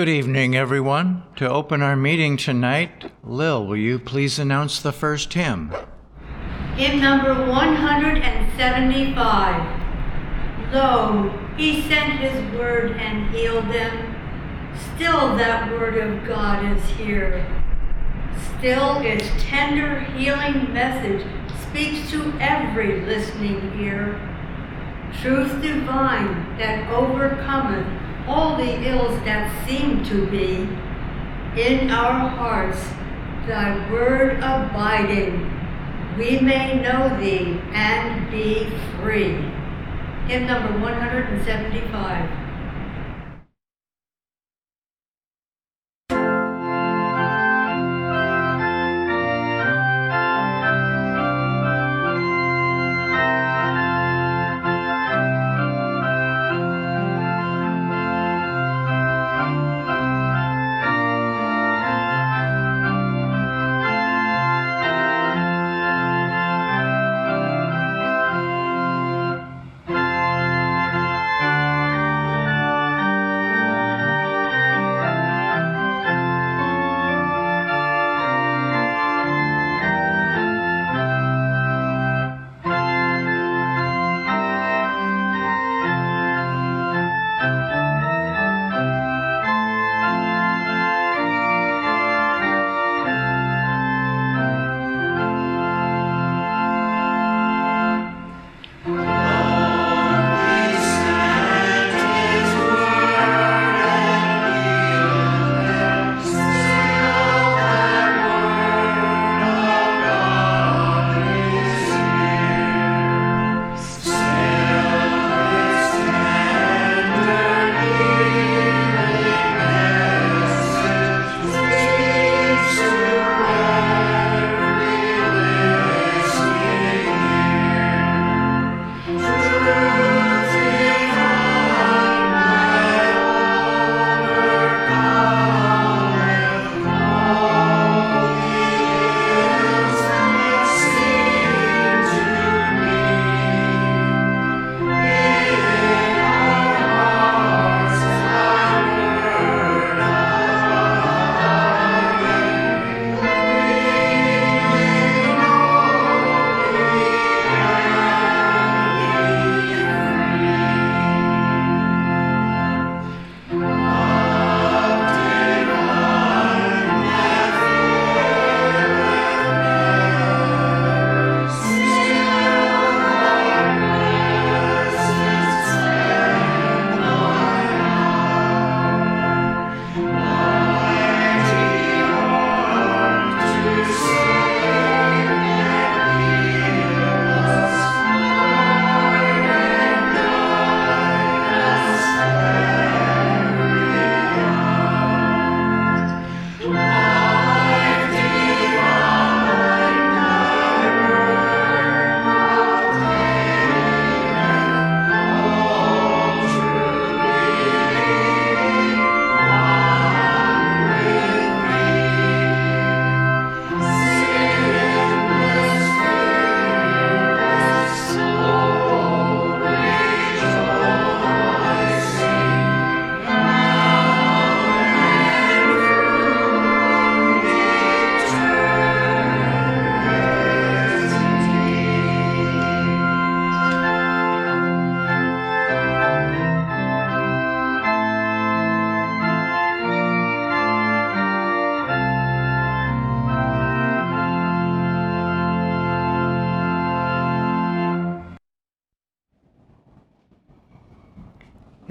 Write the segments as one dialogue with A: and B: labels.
A: Good evening, everyone. To open our meeting tonight, Lil, will you please announce the first hymn?
B: Hymn number 175. Lo, he sent his word and healed them. Still that word of God is here. Still its tender healing message speaks to every listening ear. Truth divine that overcometh all the ills that seem to be. In our hearts, thy word abiding, we may know thee and be free. Hymn number 175.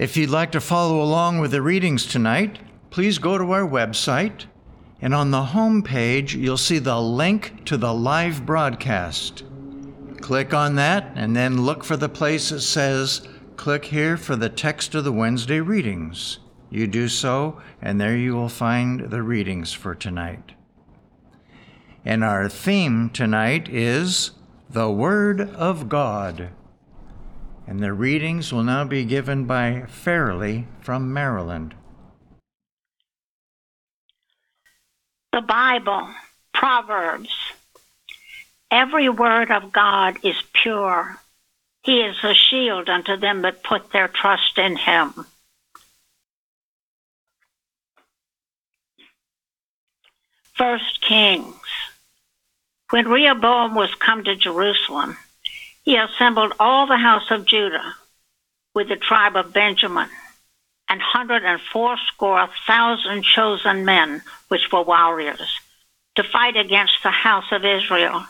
A: If you'd like to follow along with the readings tonight, please go to our website, and on the home page, you'll see the link to the live broadcast. Click on that, and then look for the place that says, Click here for the text of the Wednesday readings. You do so, and there you will find the readings for tonight. And our theme tonight is the Word of God and the readings will now be given by Fairley from Maryland.
C: The Bible, Proverbs. Every word of God is pure. He is a shield unto them that put their trust in him. First Kings. When Rehoboam was come to Jerusalem, he assembled all the house of Judah with the tribe of Benjamin and hundred and fourscore thousand chosen men, which were warriors, to fight against the house of Israel,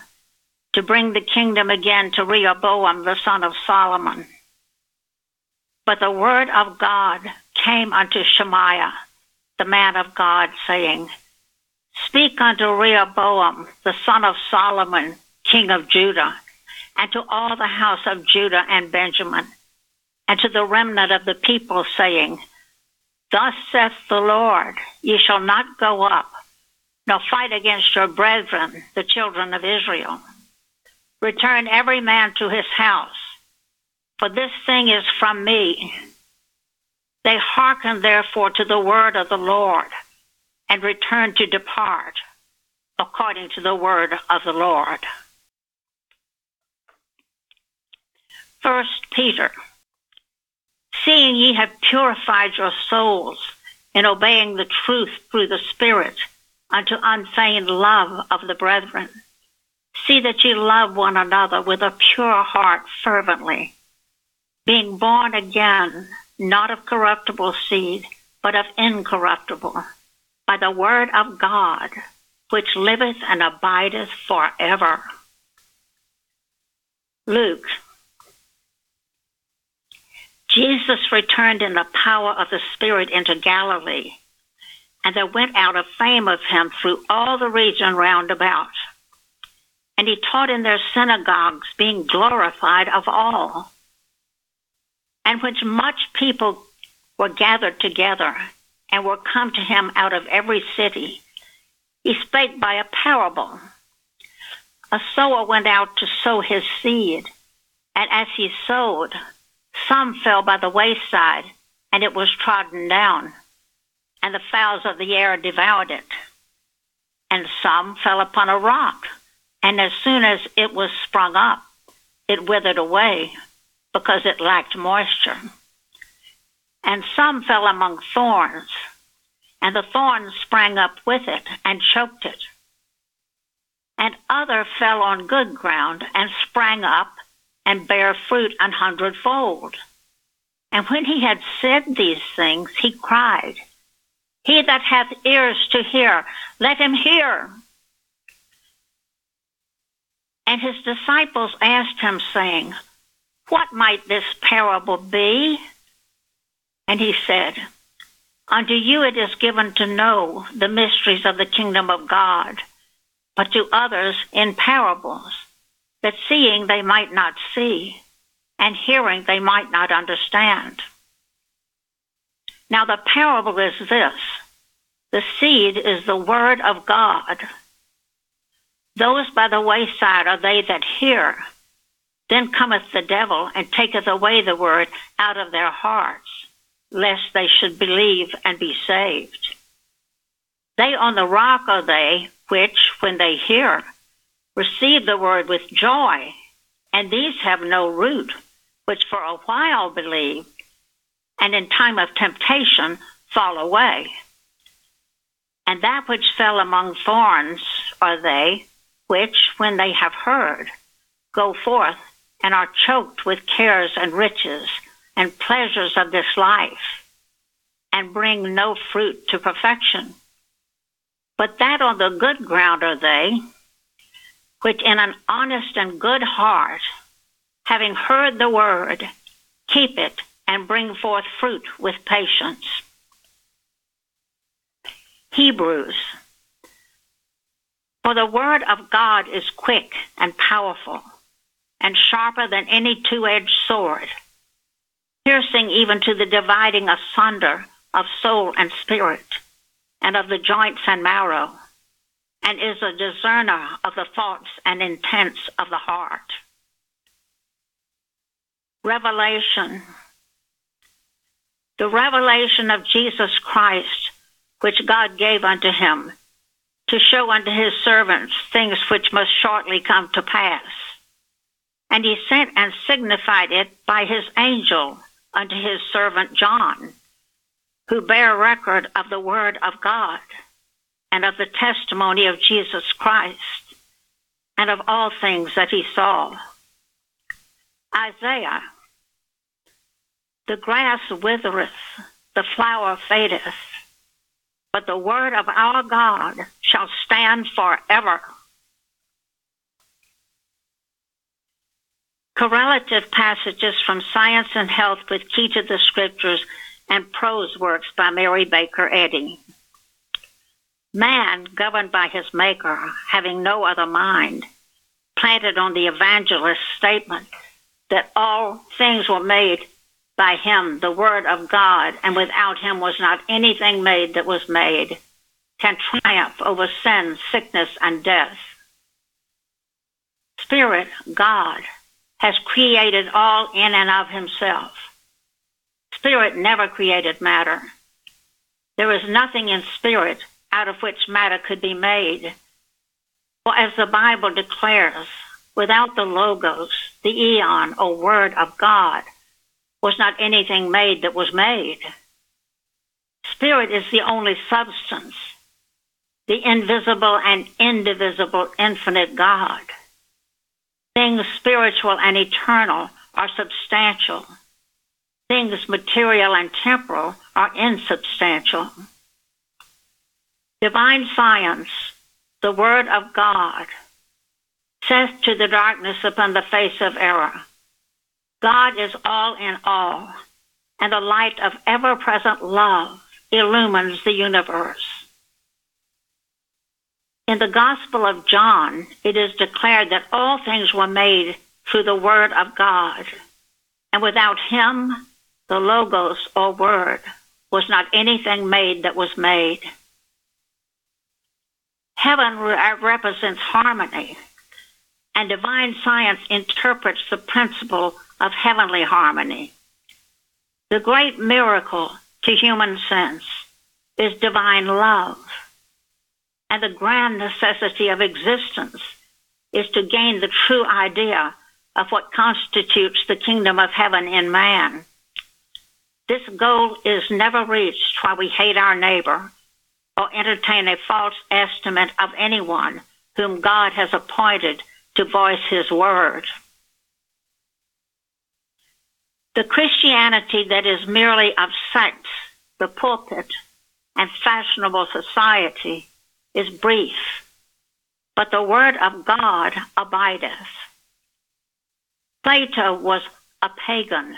C: to bring the kingdom again to Rehoboam the son of Solomon. But the word of God came unto Shemaiah, the man of God, saying, Speak unto Rehoboam, the son of Solomon, king of Judah, and to all the house of Judah and Benjamin, and to the remnant of the people, saying, Thus saith the Lord, ye shall not go up, nor fight against your brethren, the children of Israel. Return every man to his house, for this thing is from me. They hearken therefore to the word of the Lord and return to depart according to the word of the Lord. First Peter, seeing ye have purified your souls in obeying the truth through the Spirit unto unfeigned love of the brethren, see that ye love one another with a pure heart fervently, being born again, not of corruptible seed, but of incorruptible by the word of God, which liveth and abideth forever. Luke. Jesus returned in the power of the Spirit into Galilee, and there went out a fame of him through all the region round about. And he taught in their synagogues, being glorified of all. And when much people were gathered together, and were come to him out of every city. He spake by a parable. A sower went out to sow his seed, and as he sowed, some fell by the wayside, and it was trodden down, and the fowls of the air devoured it. And some fell upon a rock, and as soon as it was sprung up, it withered away, because it lacked moisture and some fell among thorns, and the thorns sprang up with it and choked it. And other fell on good ground and sprang up and bear fruit an hundredfold. And when he had said these things, he cried, He that hath ears to hear, let him hear. And his disciples asked him, saying, What might this parable be? And he said, Unto you it is given to know the mysteries of the kingdom of God, but to others in parables, that seeing they might not see, and hearing they might not understand. Now the parable is this the seed is the word of God. Those by the wayside are they that hear. Then cometh the devil and taketh away the word out of their hearts lest they should believe and be saved. They on the rock are they which, when they hear, receive the word with joy, and these have no root, which for a while believe, and in time of temptation fall away. And that which fell among thorns are they which, when they have heard, go forth and are choked with cares and riches and pleasures of this life and bring no fruit to perfection. But that on the good ground are they, which in an honest and good heart, having heard the word, keep it and bring forth fruit with patience. Hebrews. For the word of God is quick and powerful and sharper than any two edged sword piercing even to the dividing asunder of soul and spirit, and of the joints and marrow, and is a discerner of the thoughts and intents of the heart. Revelation. The revelation of Jesus Christ, which God gave unto him, to show unto his servants things which must shortly come to pass. And he sent and signified it by his angel unto his servant John, who bear record of the word of God, and of the testimony of Jesus Christ, and of all things that he saw. Isaiah, the grass withereth, the flower fadeth, but the word of our God shall stand forever. Correlative passages from Science and Health with Key to the Scriptures and Prose Works by Mary Baker Eddy. Man, governed by his Maker, having no other mind, planted on the evangelist's statement that all things were made by him, the Word of God, and without him was not anything made that was made, can triumph over sin, sickness, and death. Spirit, God, has created all in and of himself. Spirit never created matter. There is nothing in spirit out of which matter could be made. For as the Bible declares, without the Logos, the eon or Word of God, was not anything made that was made. Spirit is the only substance, the invisible and indivisible infinite God. Things spiritual and eternal are substantial. Things material and temporal are insubstantial. Divine science, the Word of God, says to the darkness upon the face of error, God is all in all, and the light of ever present love illumines the universe. In the Gospel of John, it is declared that all things were made through the Word of God, and without Him, the Logos or Word, was not anything made that was made. Heaven uh, represents harmony, and divine science interprets the principle of heavenly harmony. The great miracle to human sense is divine love and the grand necessity of existence is to gain the true idea of what constitutes the kingdom of heaven in man. This goal is never reached while we hate our neighbor or entertain a false estimate of anyone whom God has appointed to voice his word. The Christianity that is merely of sex, the pulpit, and fashionable society is brief, but the word of God abideth. Plato was a pagan,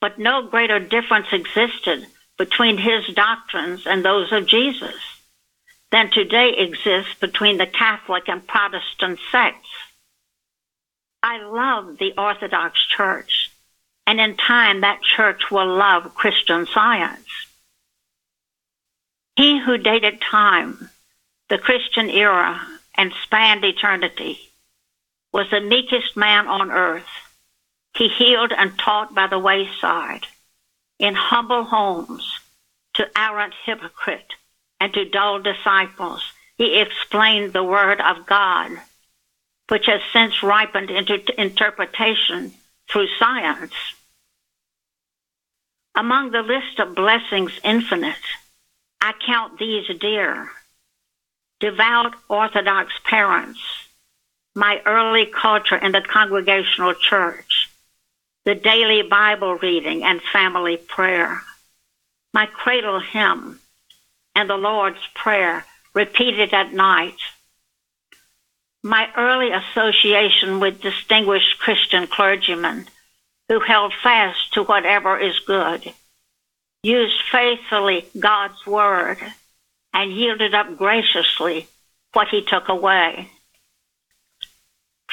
C: but no greater difference existed between his doctrines and those of Jesus than today exists between the Catholic and Protestant sects. I love the Orthodox Church, and in time that church will love Christian science. He who dated time the Christian era and spanned eternity, was the meekest man on earth. He healed and taught by the wayside, in humble homes, to arrant hypocrite and to dull disciples. He explained the word of God, which has since ripened into interpretation through science. Among the list of blessings infinite, I count these dear devout Orthodox parents, my early culture in the Congregational Church, the daily Bible reading and family prayer, my cradle hymn, and the Lord's Prayer repeated at night, my early association with distinguished Christian clergymen who held fast to whatever is good, used faithfully God's Word, and yielded up graciously what he took away.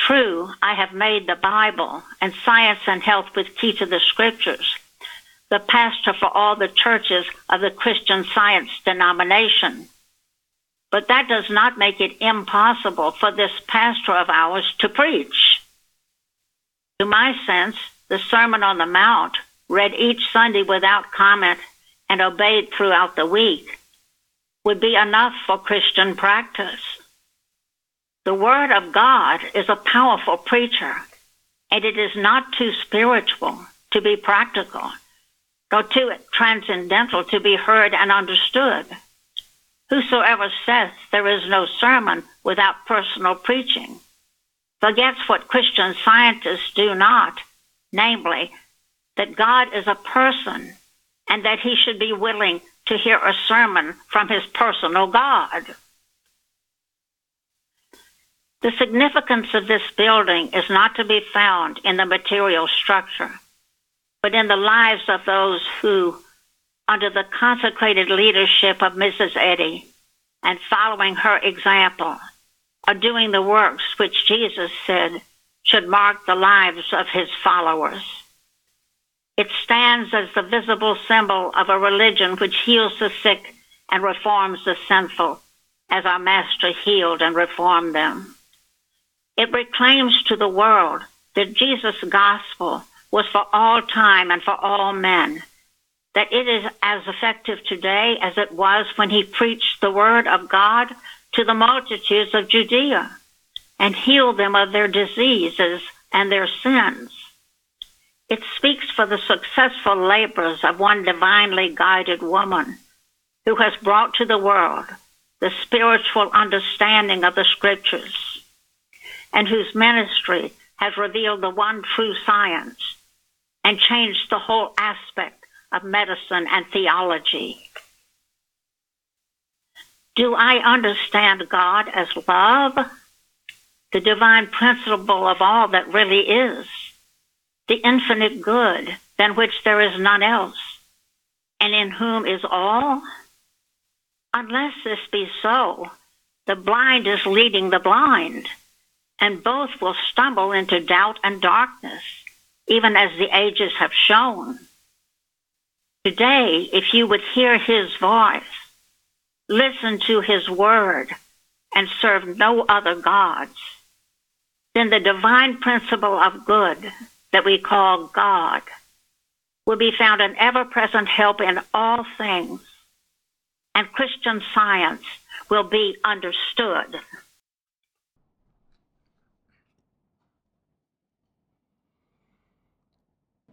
C: True, I have made the Bible and science and health with key to the scriptures the pastor for all the churches of the Christian science denomination. But that does not make it impossible for this pastor of ours to preach. To my sense, the Sermon on the Mount, read each Sunday without comment and obeyed throughout the week, would be enough for Christian practice. The Word of God is a powerful preacher, and it is not too spiritual to be practical, nor too transcendental to be heard and understood. Whosoever says there is no sermon without personal preaching forgets what Christian scientists do not, namely, that God is a person and that he should be willing to hear a sermon from his personal God. The significance of this building is not to be found in the material structure, but in the lives of those who, under the consecrated leadership of Mrs. Eddy and following her example, are doing the works which Jesus said should mark the lives of his followers. It stands as the visible symbol of a religion which heals the sick and reforms the sinful, as our Master healed and reformed them. It proclaims to the world that Jesus' gospel was for all time and for all men, that it is as effective today as it was when he preached the word of God to the multitudes of Judea and healed them of their diseases and their sins. It speaks for the successful labors of one divinely guided woman who has brought to the world the spiritual understanding of the scriptures and whose ministry has revealed the one true science and changed the whole aspect of medicine and theology. Do I understand God as love? The divine principle of all that really is the infinite good than which there is none else, and in whom is all? Unless this be so, the blind is leading the blind, and both will stumble into doubt and darkness, even as the ages have shown. Today, if you would hear his voice, listen to his word, and serve no other gods, then the divine principle of good that we call God will be found an ever present help in all things, and Christian science will be understood.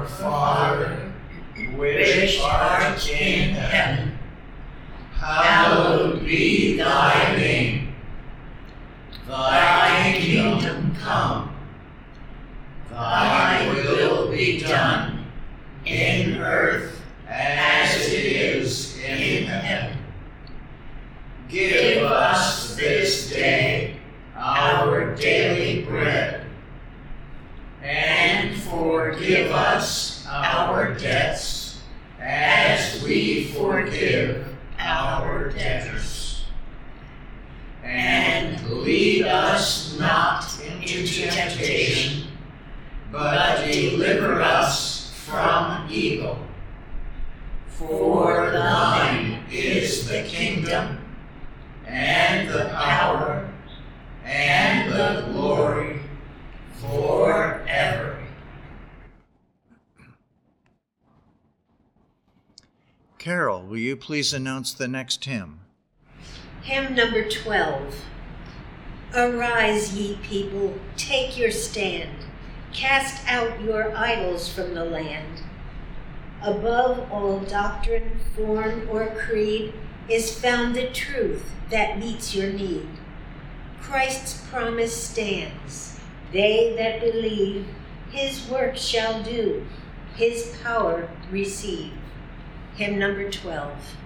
A: Our
D: please announce the next hymn?
E: Hymn number 12. Arise, ye people, take your stand, cast out your idols from the land. Above all doctrine, form, or creed is found the truth that meets your need. Christ's promise stands. They that believe his work shall do, his power receive. Hymn number 12.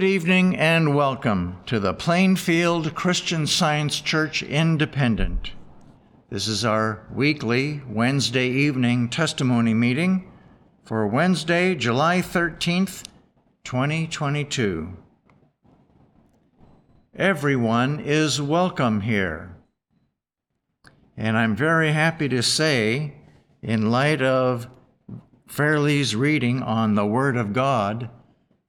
A: Good evening and welcome to the Plainfield Christian Science Church Independent. This is our weekly Wednesday evening testimony meeting for Wednesday, July 13th, 2022. Everyone is welcome here. And I'm very happy to say, in light of Fairley's reading on the Word of God,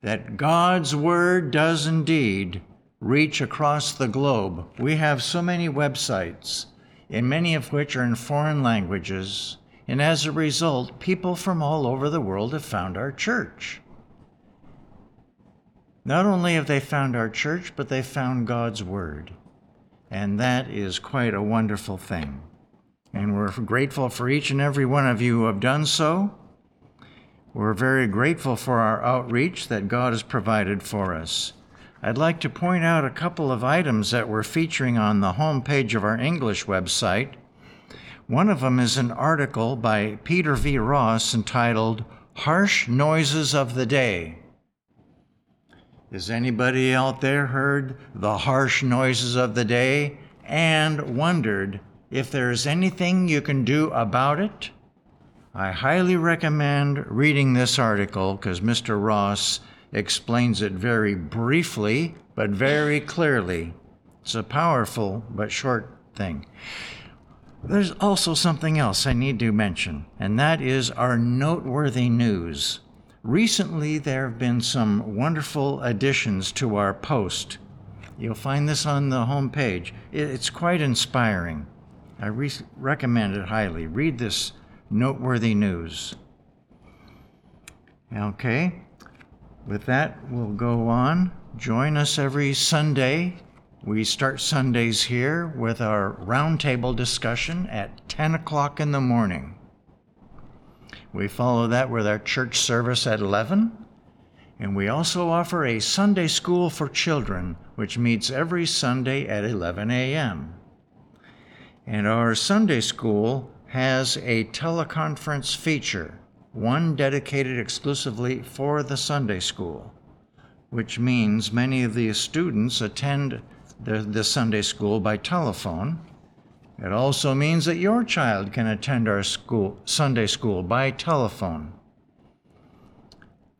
A: that God's Word does indeed reach across the globe. We have so many websites, and many of which are in foreign languages, and as a result, people from all over the world have found our church. Not only have they found our church, but they found God's Word. And that is quite a wonderful thing. And we're grateful for each and every one of you who have done so. We're very grateful for our outreach that God has provided for us. I'd like to point out a couple of items that we're featuring on the home page of our English website. One of them is an article by Peter V. Ross entitled Harsh Noises of the Day. Has anybody out there heard the harsh noises of the day and wondered if there is anything you can do about it? I highly recommend reading this article because Mr. Ross explains it very briefly but very clearly. It's a powerful but short thing. There's also something else I need to mention, and that is our noteworthy news. Recently, there have been some wonderful additions to our post. You'll find this on the home page. It's quite inspiring. I re- recommend it highly. Read this noteworthy news. Okay, with that, we'll go on. Join us every Sunday. We start Sundays here with our roundtable discussion at 10 o'clock in the morning. We follow that with our church service at 11. And we also offer a Sunday school for children, which meets every Sunday at 11 a.m. And our Sunday school has a teleconference feature, one dedicated exclusively for the Sunday school, which means many of the students attend the, the Sunday school by telephone. It also means that your child can attend our school, Sunday school by telephone.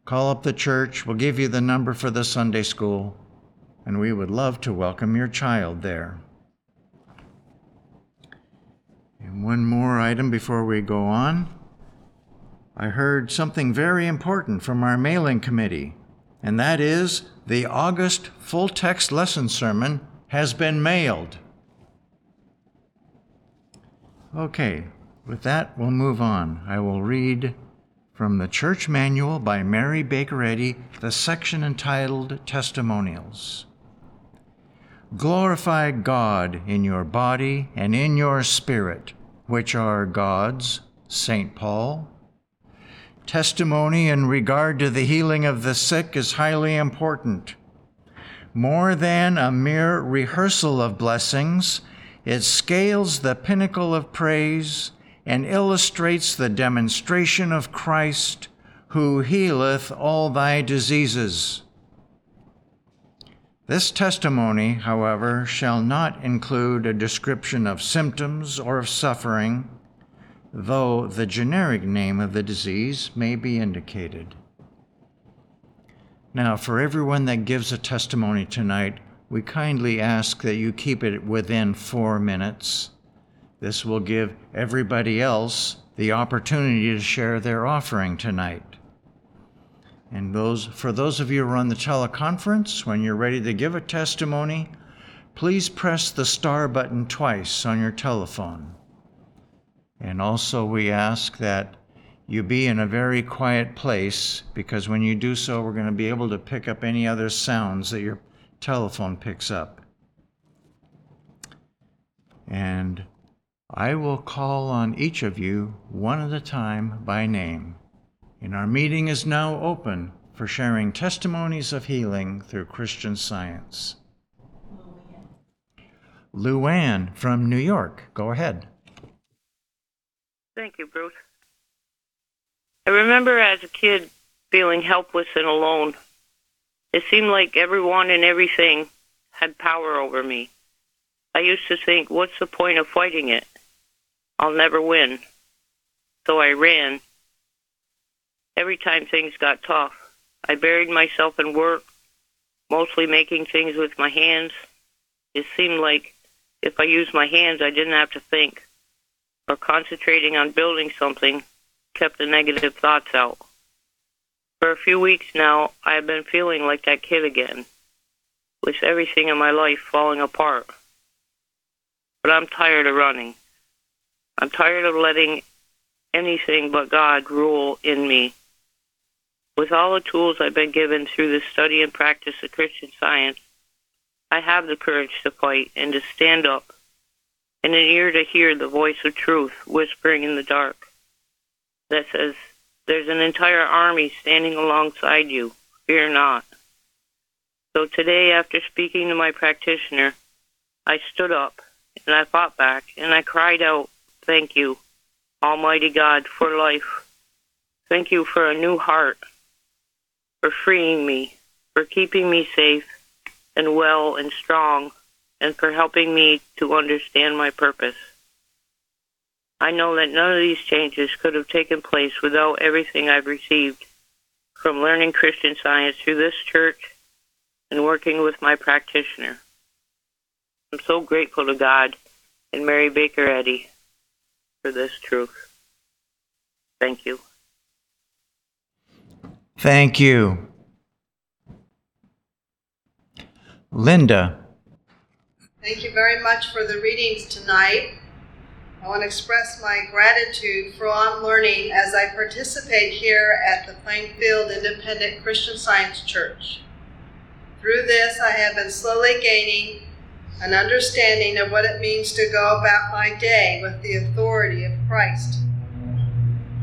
A: Call up the church, we'll give you the number for the Sunday school, and we would love to welcome your child there. And one more item before we go on. I heard something very important from our mailing committee, and that is the August full text lesson sermon has been mailed. Okay, with that, we'll move on. I will read from the Church Manual by Mary Baker Eddy, the section entitled Testimonials. Glorify God in your body and in your spirit, which are God's, St. Paul. Testimony in regard to the healing of the sick is highly important. More than a mere rehearsal of blessings, it scales the pinnacle of praise and illustrates the demonstration of Christ who healeth all thy diseases. This testimony, however, shall not include a description of symptoms or of suffering, though the generic name of the disease may be indicated. Now, for everyone that gives a testimony tonight, we kindly ask that you keep it within four minutes. This will give everybody else the opportunity to share their offering tonight. And those, for those of you who run the teleconference, when you're ready to give a testimony, please press the star button twice on your telephone. And also, we ask that you be in a very quiet place because when you do so, we're going to be able to pick up any other sounds that your telephone picks up. And I will call on each of you one at a time by name. And our meeting is now open for sharing testimonies of healing through Christian science. Luann from New York, go ahead.
F: Thank you, Bruce. I remember as a kid feeling helpless and alone. It seemed like everyone and everything had power over me. I used to think, what's the point of fighting it? I'll never win. So I ran. Every time things got tough, I buried myself in work, mostly making things with my hands. It seemed like if I used my hands, I didn't have to think, or concentrating on building something kept the negative thoughts out. For a few weeks now, I have been feeling like that kid again, with everything in my life falling apart. But I'm tired of running. I'm tired of letting anything but God rule in me. With all the tools I've been given through the study and practice of Christian science, I have the courage to fight and to stand up, and an ear to hear the voice of truth whispering in the dark that says, There's an entire army standing alongside you. Fear not. So today, after speaking to my practitioner, I stood up and I fought back and I cried out, Thank you, Almighty God, for life. Thank you for a new heart, for freeing me, for keeping me safe and well and strong, and for helping me to understand my purpose. I know that none of these changes could have taken place without everything I've received from learning Christian science through this church and working with my practitioner. I'm so grateful to God and Mary Baker Eddy for this truth. Thank you.
A: Thank you. Linda.
G: Thank you very much for the readings tonight. I want to express my gratitude for all I'm learning as I participate here at the Plainfield Independent Christian Science Church. Through this, I have been slowly gaining an understanding of what it means to go about my day with the authority of Christ.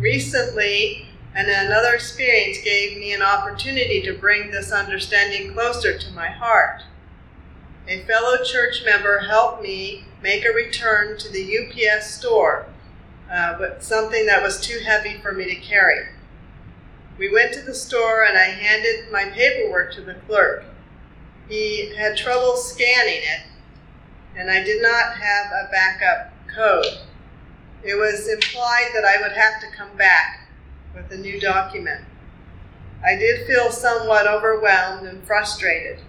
G: Recently, and another experience gave me an opportunity to bring this understanding closer to my heart. A fellow church member helped me make a return to the UPS store uh, with something that was too heavy for me to carry. We went to the store and I handed my paperwork to the clerk. He had trouble scanning it and I did not have a backup code. It was implied that I would have to come back with a new document. I did feel somewhat overwhelmed and frustrated.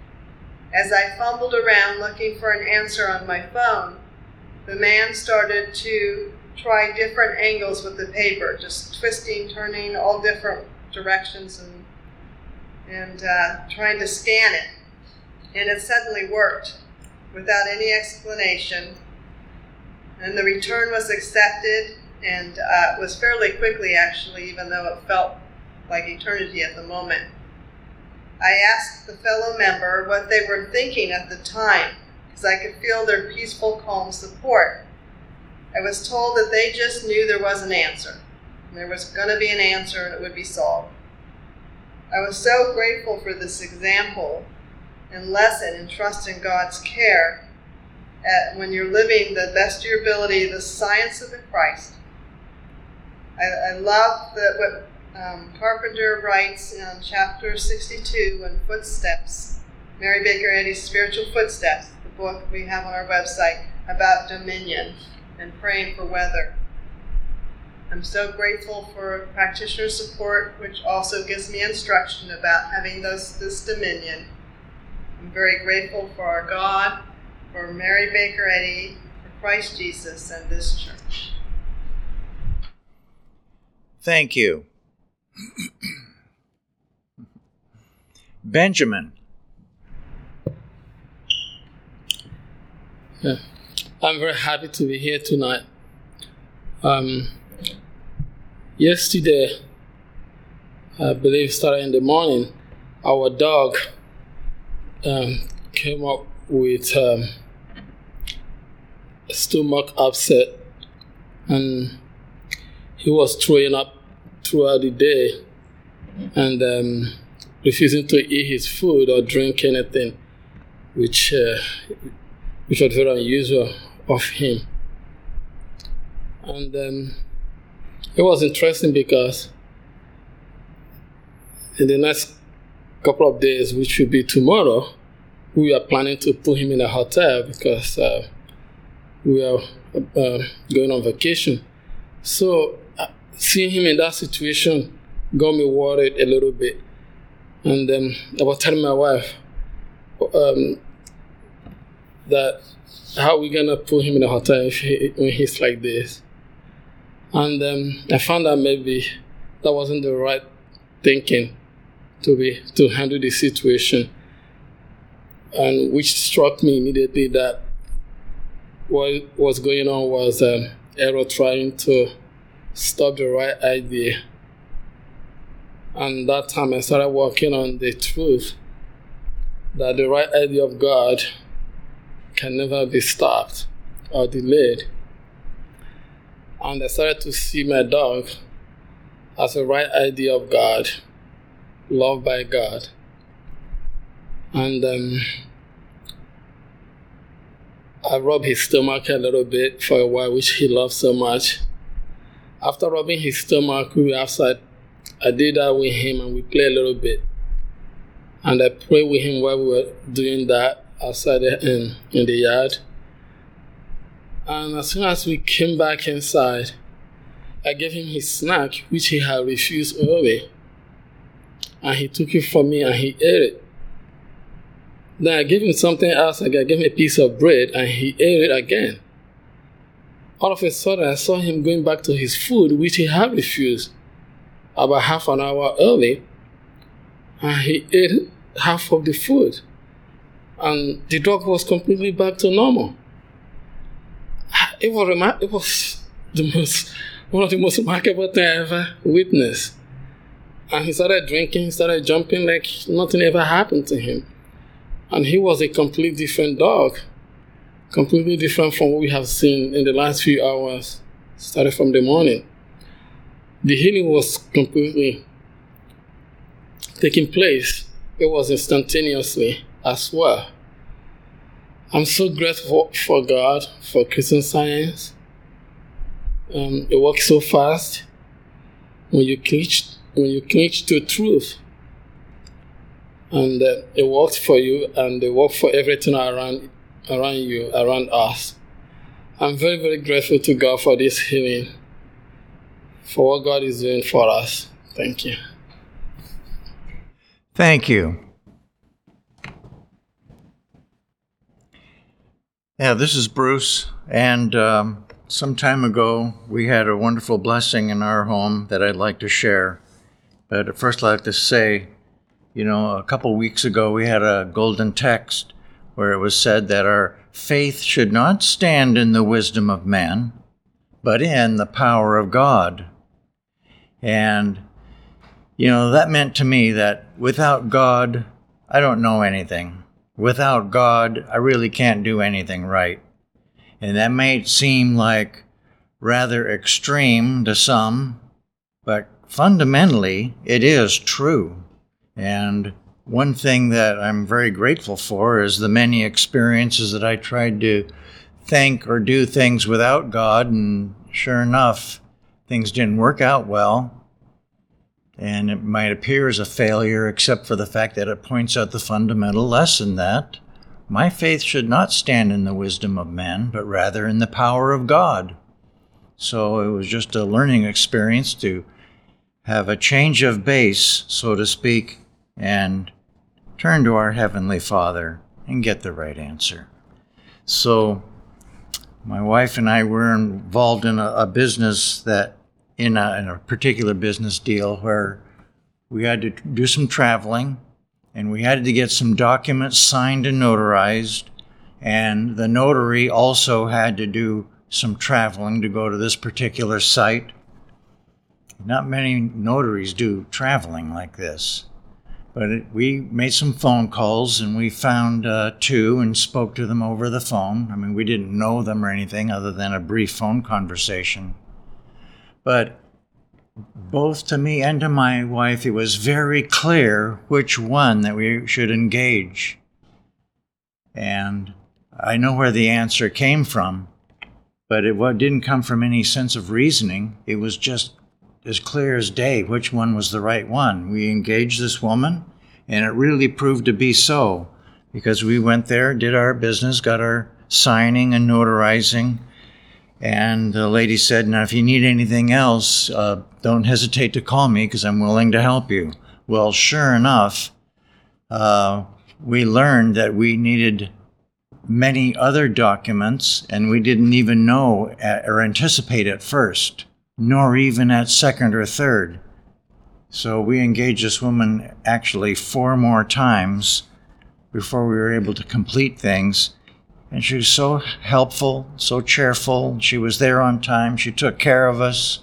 G: As I fumbled around looking for an answer on my phone, the man started to try different angles with the paper, just twisting, turning all different directions and, and uh, trying to scan it. And it suddenly worked without any explanation. And the return was accepted and uh, was fairly quickly, actually, even though it felt like eternity at the moment. I asked the fellow member what they were thinking at the time, because I could feel their peaceful, calm support. I was told that they just knew there was an answer. There was going to be an answer and it would be solved. I was so grateful for this example and lesson in trusting God's care at when you're living the best of your ability, the science of the Christ. I, I love that what um, Carpenter writes in chapter 62 in Footsteps, Mary Baker Eddy's Spiritual Footsteps, the book we have on our website about dominion and praying for weather. I'm so grateful for practitioner support, which also gives me instruction about having those, this dominion I'm very grateful for our God, for Mary Baker Eddy, for Christ Jesus, and this church.
A: Thank you. Benjamin.
H: I'm very happy to be here tonight. Um, yesterday, I believe started in the morning, our dog um, came up with um, stomach upset and he was throwing up throughout the day and um, refusing to eat his food or drink anything, which uh, which was very unusual of him. And um, it was interesting because in the next couple of days, which will be tomorrow, we are planning to put him in a hotel because uh, we are uh, going on vacation. So seeing him in that situation got me worried a little bit. And um, I was telling my wife um, that how are we gonna put him in a hotel if he, when he's like this? And um, I found out maybe that wasn't the right thinking to be to handle the situation. And which struck me immediately that what was going on was um, error trying to stop the right idea. And that time I started working on the truth that the right idea of God can never be stopped or delayed. And I started to see my dog as a right idea of God, loved by God. And um, I rubbed his stomach a little bit for a while, which he loved so much. After rubbing his stomach, we were outside. I did that with him and we played a little bit. And I prayed with him while we were doing that outside in, in the yard. And as soon as we came back inside, I gave him his snack, which he had refused earlier. And he took it from me and he ate it. Then I gave him something else. I gave him a piece of bread and he ate it again. All of a sudden, I saw him going back to his food, which he had refused about half an hour early. And he ate half of the food. And the dog was completely back to normal. It was, it was the most, one of the most remarkable things I ever witnessed. And he started drinking, he started jumping like nothing ever happened to him. And he was a completely different dog, completely different from what we have seen in the last few hours, started from the morning. The healing was completely taking place. It was instantaneously as well. I'm so grateful for God, for Christian science. Um, it works so fast when you cling, when you cling to truth and uh, it works for you and it works for everything around around you around us. I'm very very grateful to god for this healing for what god is doing for us. Thank you.
A: Thank you. Yeah this is bruce and um, some time ago we had a wonderful blessing in our home that i'd like to share. But first i'd like to say you know, a couple weeks ago we had a golden text where it was said that our faith should not stand in the wisdom of man, but in the power of God. And, you know, that meant to me that without God, I don't know anything. Without God, I really can't do anything right. And that may seem like rather extreme to some, but fundamentally, it is true. And one thing that I'm very grateful for is the many experiences that I tried to think or do things without God, and sure enough, things didn't work out well. And it might appear as a failure, except for the fact that it points out the fundamental lesson that my faith should not stand in the wisdom of men, but rather in the power of God. So it was just a learning experience to have a change of base, so to speak, and turn to our Heavenly Father and get the right answer. So, my wife and I were involved in a, a business that, in a, in a particular business deal where we had to do some traveling and we had to get some documents signed and notarized. And the notary also had to do some traveling to go to this particular site. Not many notaries do traveling like this. But it, we made some phone calls and we found uh, two and spoke to them over the phone. I mean, we didn't know them or anything other than a brief phone conversation. But both to me and to my wife, it was very clear which one that we should engage. And I know where the answer came from, but it didn't come from any sense of reasoning. It was just as clear as day which one was the right one. We engaged this woman, And it really proved to be so because we went there, did our business, got our signing and notarizing. And the lady said, Now, if you need anything else, uh, don't hesitate to call me because I'm willing to help you. Well, sure enough, uh, we learned that we needed many other documents, and we didn't even know at, or anticipate at first, nor even at second or third. So we engaged this woman actually four more times before we were able to complete things. And she was so helpful, so cheerful. She was there on time. She took care of us.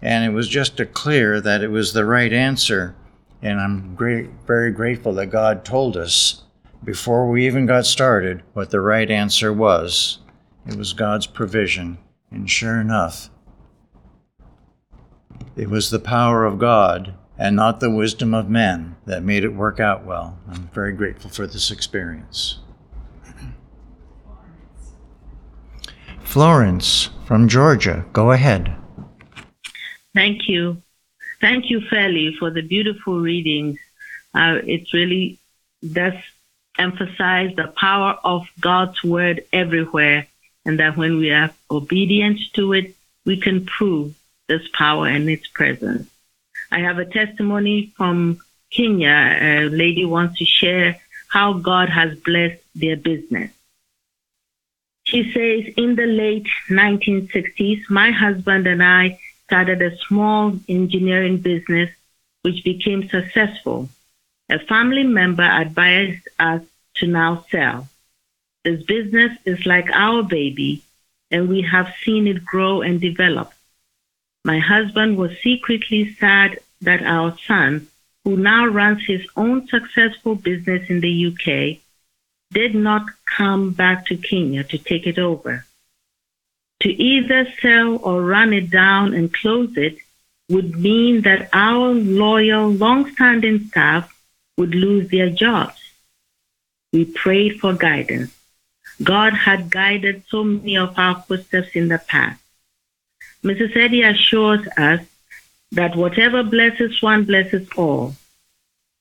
A: And it was just a clear that it was the right answer. And I'm great, very grateful that God told us before we even got started what the right answer was. It was God's provision. And sure enough, it was the power of God and not the wisdom of men that made it work out well. I'm very grateful for this experience. Florence from Georgia, go ahead.
I: Thank you. Thank you, Fairley, for the beautiful readings. Uh, it really does emphasize the power of God's word everywhere, and that when we are obedient to it, we can prove this power and its presence. I have a testimony from Kenya. A lady wants to share how God has blessed their business. She says, in the late 1960s, my husband and I started a small engineering business which became successful. A family member advised us to now sell. This business is like our baby, and we have seen it grow and develop. My husband was secretly sad that our son, who now runs his own successful business in the UK, did not come back to Kenya to take it over. To either sell or run it down and close it would mean that our loyal, long-standing staff would lose their jobs. We prayed for guidance. God had guided so many of our footsteps in the past. Mrs. Eddy assures us that whatever blesses one blesses all.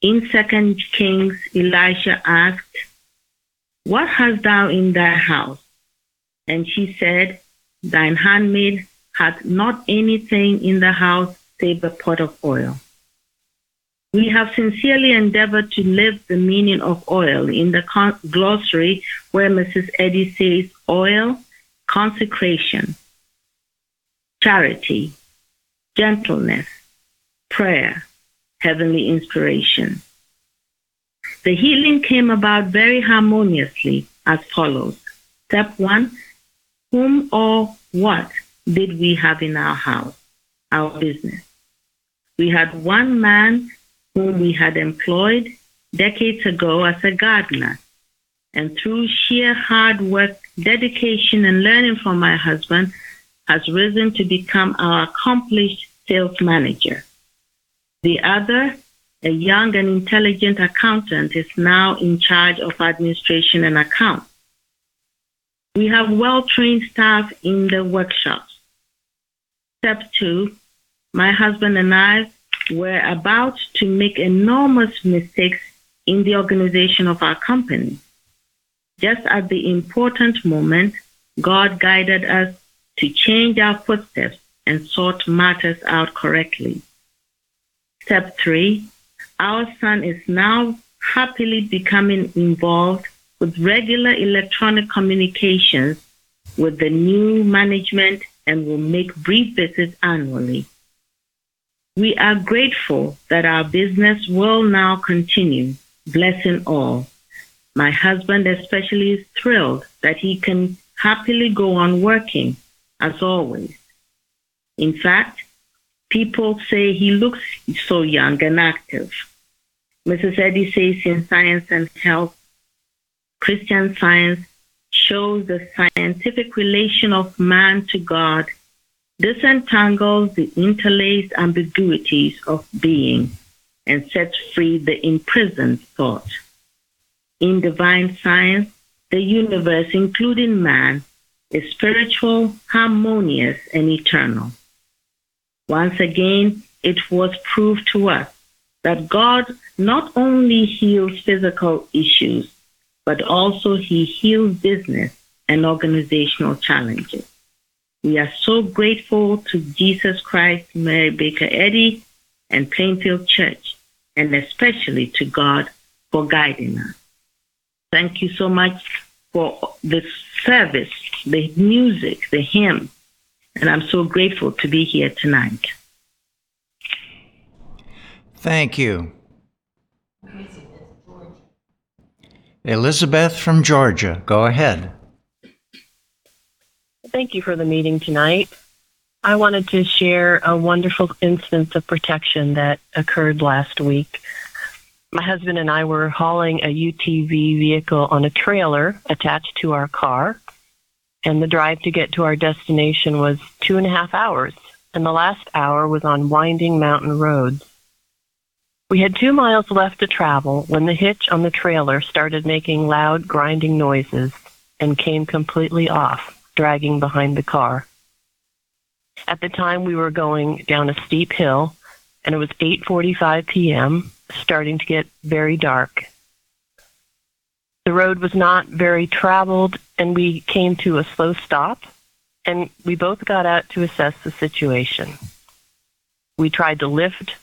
I: In Second Kings, Elisha asked, What hast thou in thy house? And she said, Thine handmaid hath not anything in the house save a pot of oil. We have sincerely endeavored to live the meaning of oil in the con- glossary where Mrs. Eddy says oil, consecration, charity, gentleness, prayer, heavenly inspiration. The healing came about very harmoniously as follows. Step one, whom or what did we have in our house, our business? We had one man whom we had employed decades ago as a gardener. And through sheer hard work, dedication, and learning from my husband, has risen to become our accomplished sales manager. The other, a young and intelligent accountant, is now in charge of administration and accounts. We have well trained staff in the workshops. Step two, my husband and I were about to make enormous mistakes in the organization of our company. Just at the important moment, God guided us to change our footsteps and sort matters out correctly. Step three, our son is now happily becoming involved with regular electronic communications with the new management and will make brief visits annually. We are grateful that our business will now continue, blessing all. My husband especially is thrilled that he can happily go on working as always. In fact, people say he looks so young and active. Mrs. Eddy says in Science and Health, Christian science shows the scientific relation of man to God disentangles the interlaced ambiguities of being and sets free the imprisoned thought. In divine science, the universe, including man, is spiritual, harmonious, and eternal. Once again, it was proved to us that God not only heals physical issues, but also he heals business and organizational challenges. We are so grateful to Jesus Christ, Mary Baker Eddy, and Plainfield Church, and especially to God for guiding us. Thank you so much for the service, the music, the hymn, and I'm so grateful to be here tonight.
A: Thank you. Elizabeth from Georgia, go ahead.
J: Thank you for the meeting tonight. I wanted to share a wonderful instance of protection that occurred last week. My husband and I were hauling a UTV vehicle on a trailer attached to our car, and the drive to get to our destination was two and a half hours, and the last hour was on winding mountain roads. We had two miles left to travel when the hitch on the trailer started making loud grinding noises and came completely off, dragging behind the car. At the time, we were going down a steep hill, and it was 8:45 p.m., starting to get very dark. The road was not very traveled, and we came to a slow stop, and we both got out to assess the situation. We tried to lift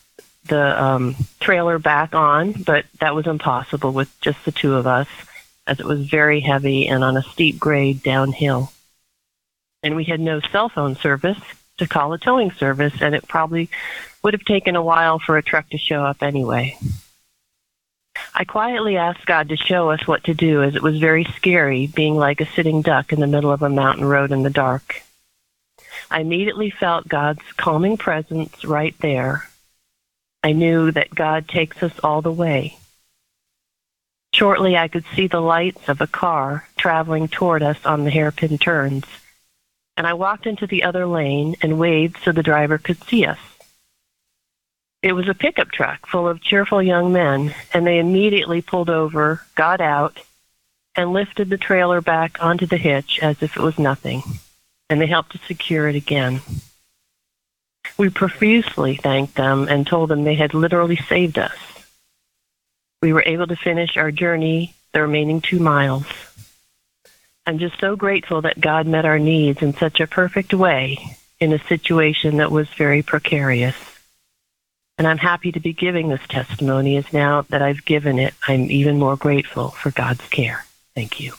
J: the um, trailer back on, but that was impossible with just the two of us, as it was very heavy and on a steep grade downhill. And we had no cell phone service, to call a towing service, and it probably would have taken a while for a truck to show up anyway. I quietly asked God to show us what to do as it was very scary being like a sitting duck in the middle of a mountain road in the dark. I immediately felt God's calming presence right there. I knew that God takes us all the way. Shortly, I could see the lights of a car traveling toward us on the hairpin turns and I walked into the other lane and waved so the driver could see us. It was a pickup truck full of cheerful young men, and they immediately pulled over, got out, and lifted the trailer back onto the hitch as if it was nothing, and they helped to secure it again. We profusely thanked them and told them they had literally saved us. We were able to finish our journey the remaining two miles. I'm just so grateful that God met our needs in such a perfect way in a situation that was very precarious. And I'm happy to be giving this testimony as now that I've given it, I'm even more grateful for God's care. Thank you.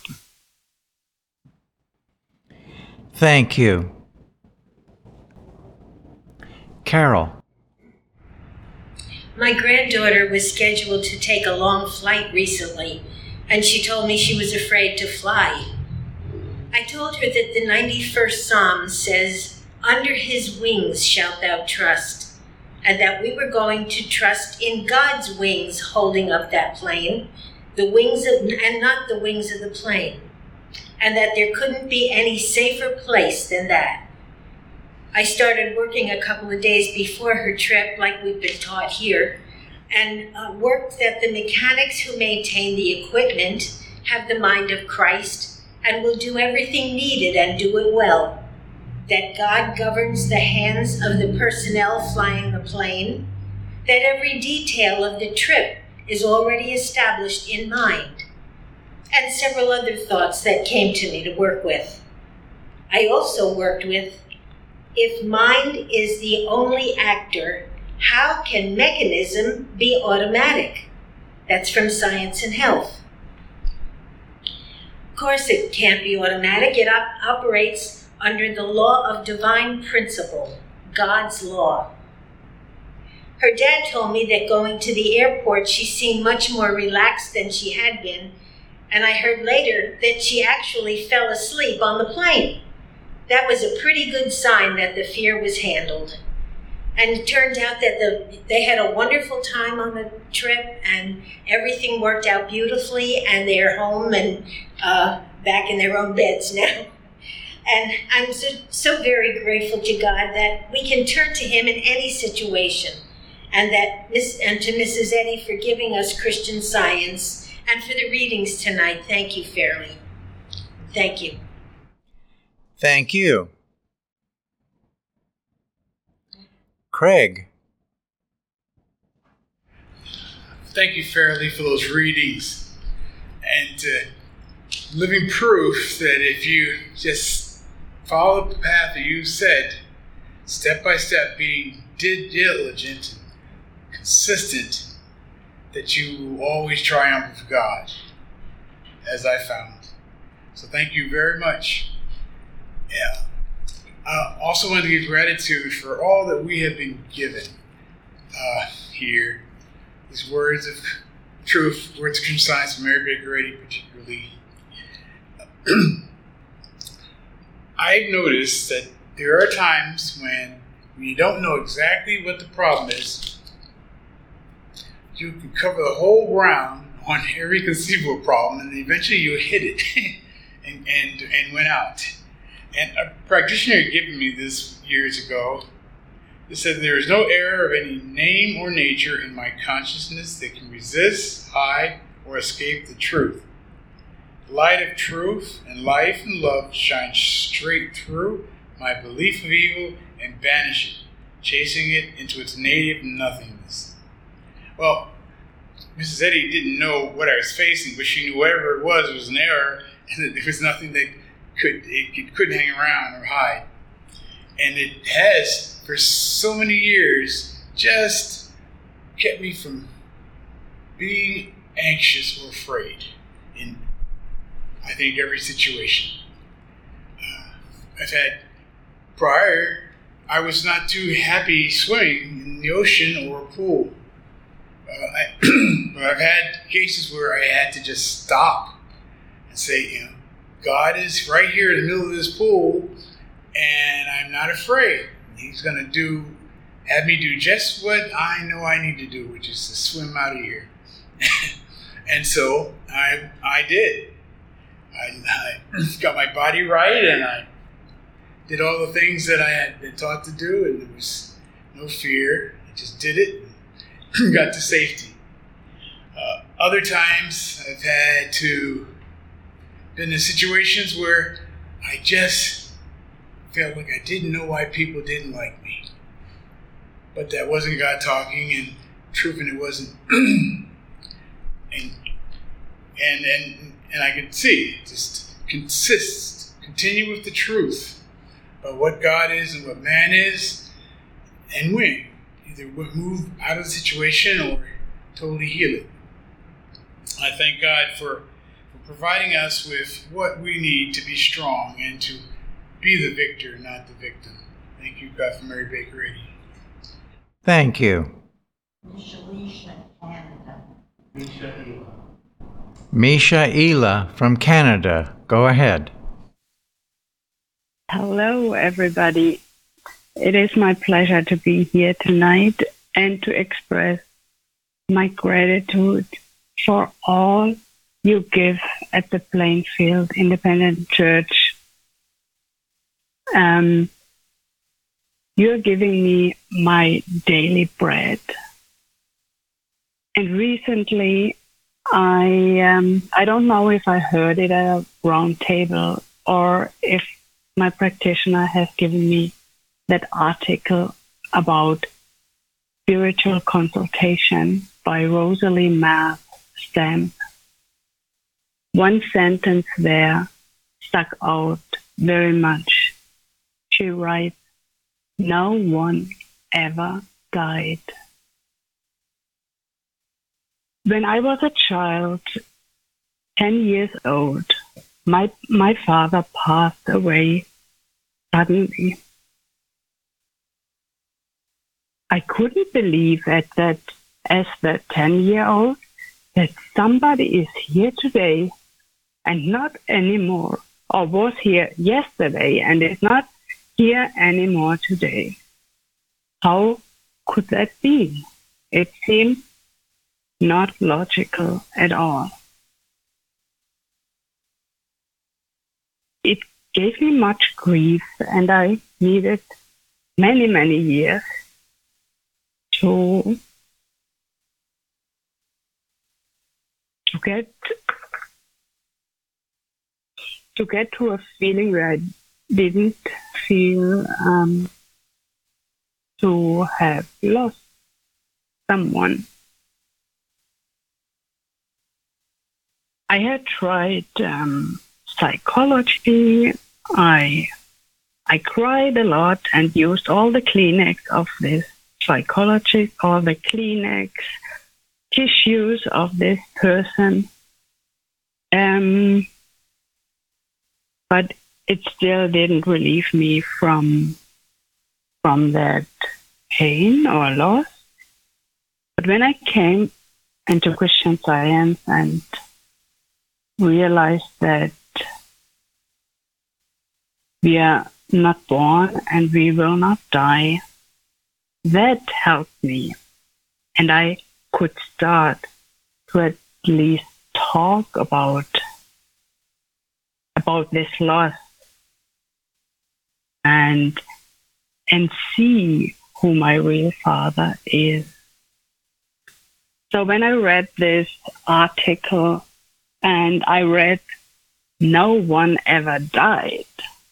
A: Thank you. Carol.
E: My granddaughter was scheduled to take a long flight recently, and she told me she was afraid to fly. I told her that the 91st Psalm says, Under his wings shalt thou trust, and that we were going to trust in God's wings holding up that plane, the wings of, and not the wings of the plane, and that there couldn't be any safer place than that. I started working a couple of days before her trip, like we've been taught here, and uh, worked that the mechanics who maintain the equipment have the mind of Christ and will do everything needed and do it well. That God governs the hands of the personnel flying the plane. That every detail of the trip is already established in mind. And several other thoughts that came to me to work with. I also worked with if mind is the only actor, how can mechanism be automatic? That's from Science and Health. Of course, it can't be automatic. It op- operates under the law of divine principle, God's law. Her dad told me that going to the airport, she seemed much more relaxed than she had been, and I heard later that she actually fell asleep on the plane. That was a pretty good sign that the fear was handled. And it turned out that the, they had a wonderful time on the trip and everything worked out beautifully and they're home and uh, back in their own beds now. And I'm so, so very grateful to God that we can turn to Him in any situation and that Miss, and to Mrs. Eddy for giving us Christian science and for the readings tonight. Thank you, Fairly. Thank you.
A: Thank you. Craig.
K: thank you, Fairly, for those readings and uh, living proof that if you just follow the path that you said, step by step, being diligent, consistent, that you always triumph with God, as I found. So thank you very much. Yeah. I also want to give gratitude for all that we have been given uh, here. These words of truth, words of true science from Mary Baker Eddy, particularly. I've noticed that there are times when when you don't know exactly what the problem is. You can cover the whole ground on every conceivable problem, and eventually you hit it and, and, and went out. And a practitioner gave me this years ago. It said, There is no error of any name or nature in my consciousness that can resist, hide, or escape the truth. Light of truth and life and love shines straight through my belief of evil and banish it, chasing it into its native nothingness. Well, Mrs. Eddy didn't know what I was facing, but she knew whatever it was was an error, and that there was nothing that could it, it couldn't hang around or hide. And it has for so many years just kept me from being anxious or afraid I think every situation. Uh, I've had prior I was not too happy swimming in the ocean or a pool. Uh, I, I've had cases where I had to just stop and say, you know, God is right here in the middle of this pool, and I'm not afraid. He's going to do, have me do just what I know I need to do, which is to swim out of here. and so I, I did. I, I got my body right, and I did all the things that I had been taught to do, and there was no fear. I just did it and got to safety. Uh, other times I've had to been in situations where I just felt like I didn't know why people didn't like me. But that wasn't God talking, and truth, and it wasn't. and and and and I can see just consist, continue with the truth about what God is and what man is, and win. Either move out of the situation or totally heal it. I thank God for providing us with what we need to be strong and to be the victor, not the victim. Thank you, God, for Mary Baker Eddy.
A: Thank you. Misha Ela from Canada. Go ahead.
L: Hello, everybody. It is my pleasure to be here tonight and to express my gratitude for all you give at the Plainfield Independent Church. Um, you're giving me my daily bread. And recently, I um, I don't know if I heard it at a round table or if my practitioner has given me that article about spiritual consultation by Rosalie Math Stamp one sentence there stuck out very much. She writes, No one ever died. When I was a child, 10 years old, my, my father passed away suddenly. I couldn't believe at that, as the 10 year old, that somebody is here today and not anymore, or was here yesterday and is not here anymore today. How could that be? It seemed not logical at all. It gave me much grief, and I needed many, many years to to get to get to a feeling where I didn't feel um, to have lost someone. I had tried um, psychology. I I cried a lot and used all the Kleenex of this psychology, all the Kleenex tissues of this person. Um, but it still didn't relieve me from from that pain or loss. But when I came into Christian science and realized that we are not born and we will not die, that helped me. And I could start to at least talk about about this loss and and see who my real father is. So when I read this article and I read no one ever died,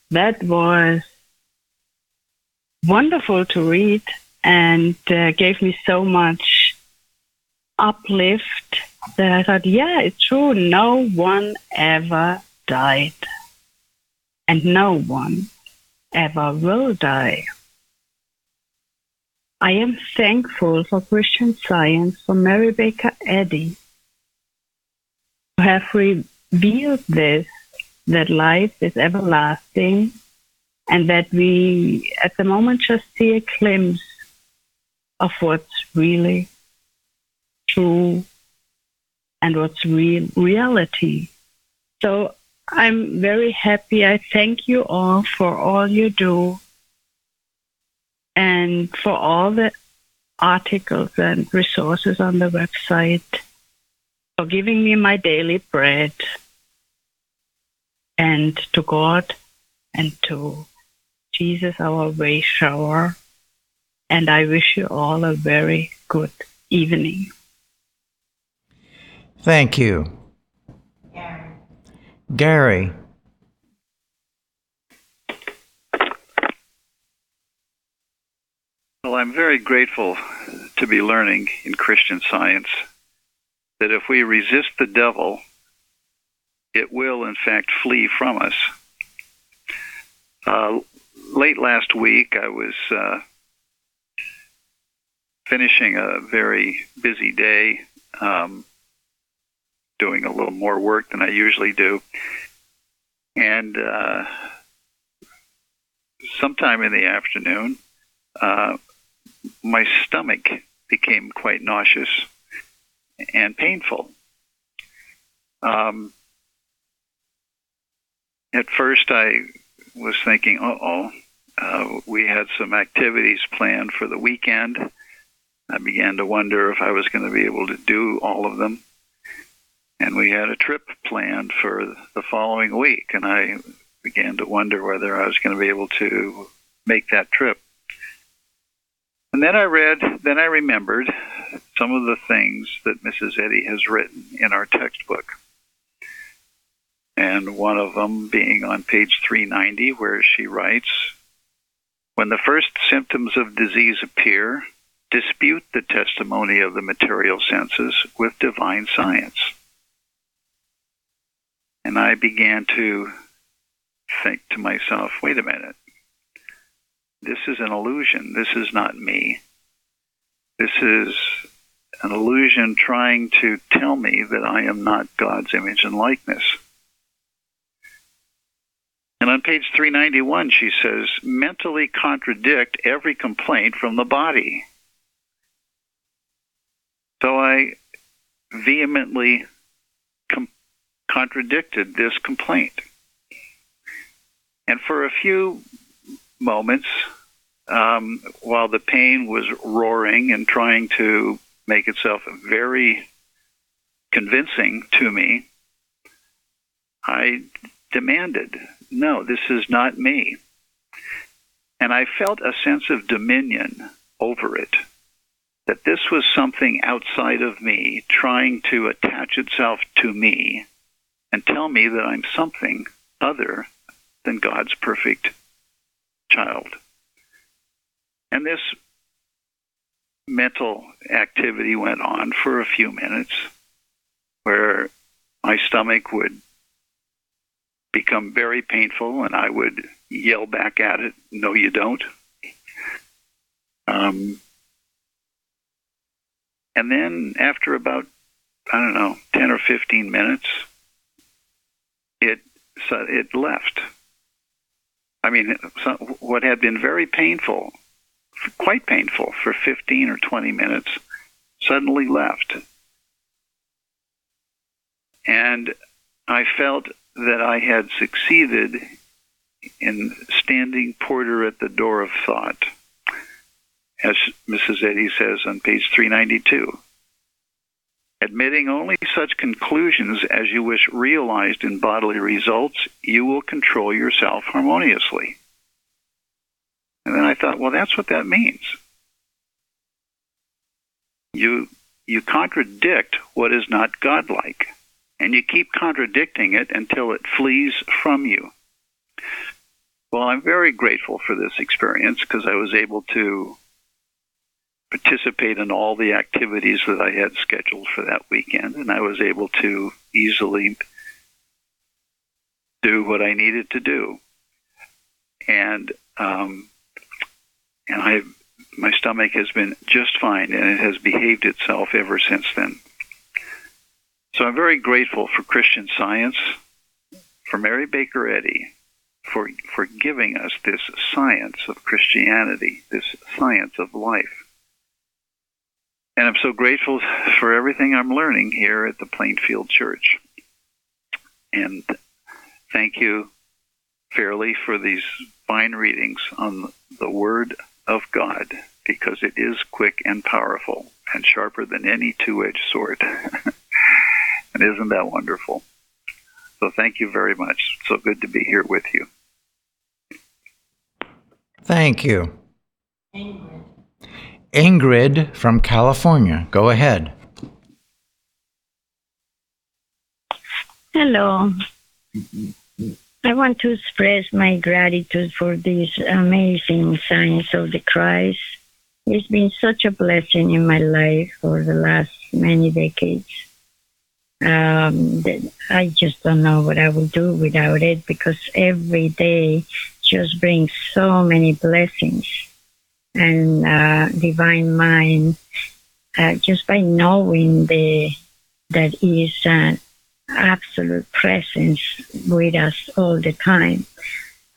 L: that was wonderful to read and uh, gave me so much uplift that I thought, yeah, it's true. No one ever died. And no one ever will die. I am thankful for Christian Science, for Mary Baker Eddy, have revealed this, that life is everlasting, and that we at the moment just see a glimpse of what's really true and what's real reality. So I'm very happy. I thank you all for all you do and for all the articles and resources on the website, for giving me my daily bread, and to God and to Jesus, our way shower. And I wish you all a very good evening.
A: Thank you. Gary. Gary.
M: Well, I'm very grateful to be learning in Christian science that if we resist the devil, it will in fact flee from us. Uh, late last week, I was uh, finishing a very busy day, um, doing a little more work than I usually do. And uh, sometime in the afternoon, uh, my stomach became quite nauseous and painful. Um, at first, I was thinking, uh, we had some activities planned for the weekend. I began to wonder if I was going to be able to do all of them. And we had a trip planned for the following week, and I began to wonder whether I was going to be able to make that trip. And then I read, then I remembered some of the things that Mrs. Eddy has written in our textbook. And one of them being on page 390, where she writes When the first symptoms of disease appear, dispute the testimony of the material senses with divine science. And I began to think to myself, wait a minute. This is an illusion. This is not me. This is an illusion trying to tell me that I am not God's image and likeness. And on page 391, she says, mentally contradict every complaint from the body. So I vehemently com- contradicted this complaint. And for a few moments, um, while the pain was roaring and trying to make itself very convincing to me, I demanded, no, this is not me. And I felt a sense of dominion over it, that this was something outside of me trying to attach itself to me and tell me that I'm something other than God's perfect child. And this mental activity went on for a few minutes where my stomach would become very painful, and I would yell back at it, "No, you don't." Um, and then after about I don't know ten or fifteen minutes, it it left. I mean, what had been very painful, quite painful for 15 or 20 minutes, suddenly left. And I felt that I had succeeded in standing porter at the door of thought, as Mrs. Eddy says on page 392. Admitting only such conclusions as you wish realized in bodily results, you will control yourself harmoniously. And then I thought, well, that's what that means. You, you contradict what is not godlike and you keep contradicting it until it flees from you. Well, I'm very grateful for this experience because I was able to participate in all the activities that I had scheduled for that weekend, and I was able to easily do what I needed to do. And um, and I, my stomach has been just fine, and it has behaved itself ever since then. So I'm very grateful for Christian Science, for Mary Baker Eddy, for, for giving us this science of Christianity, this science of life. And I'm so grateful for everything I'm learning here at the Plainfield Church. And thank you, Fairley, for these fine readings on the Word of God, because it is quick and powerful and sharper than any two edged sword. And isn't that wonderful? So thank you very much. So good to be here with you.
A: Thank you. Ingrid. Ingrid from California. Go ahead.
N: Hello. Mm-hmm. I want to express my gratitude for this amazing science of the Christ. It's been such a blessing in my life for the last many decades um, I just don't know what I would do without it because every day just brings so many blessings and uh, divine mind uh, just by knowing the that is an absolute presence with us all the time.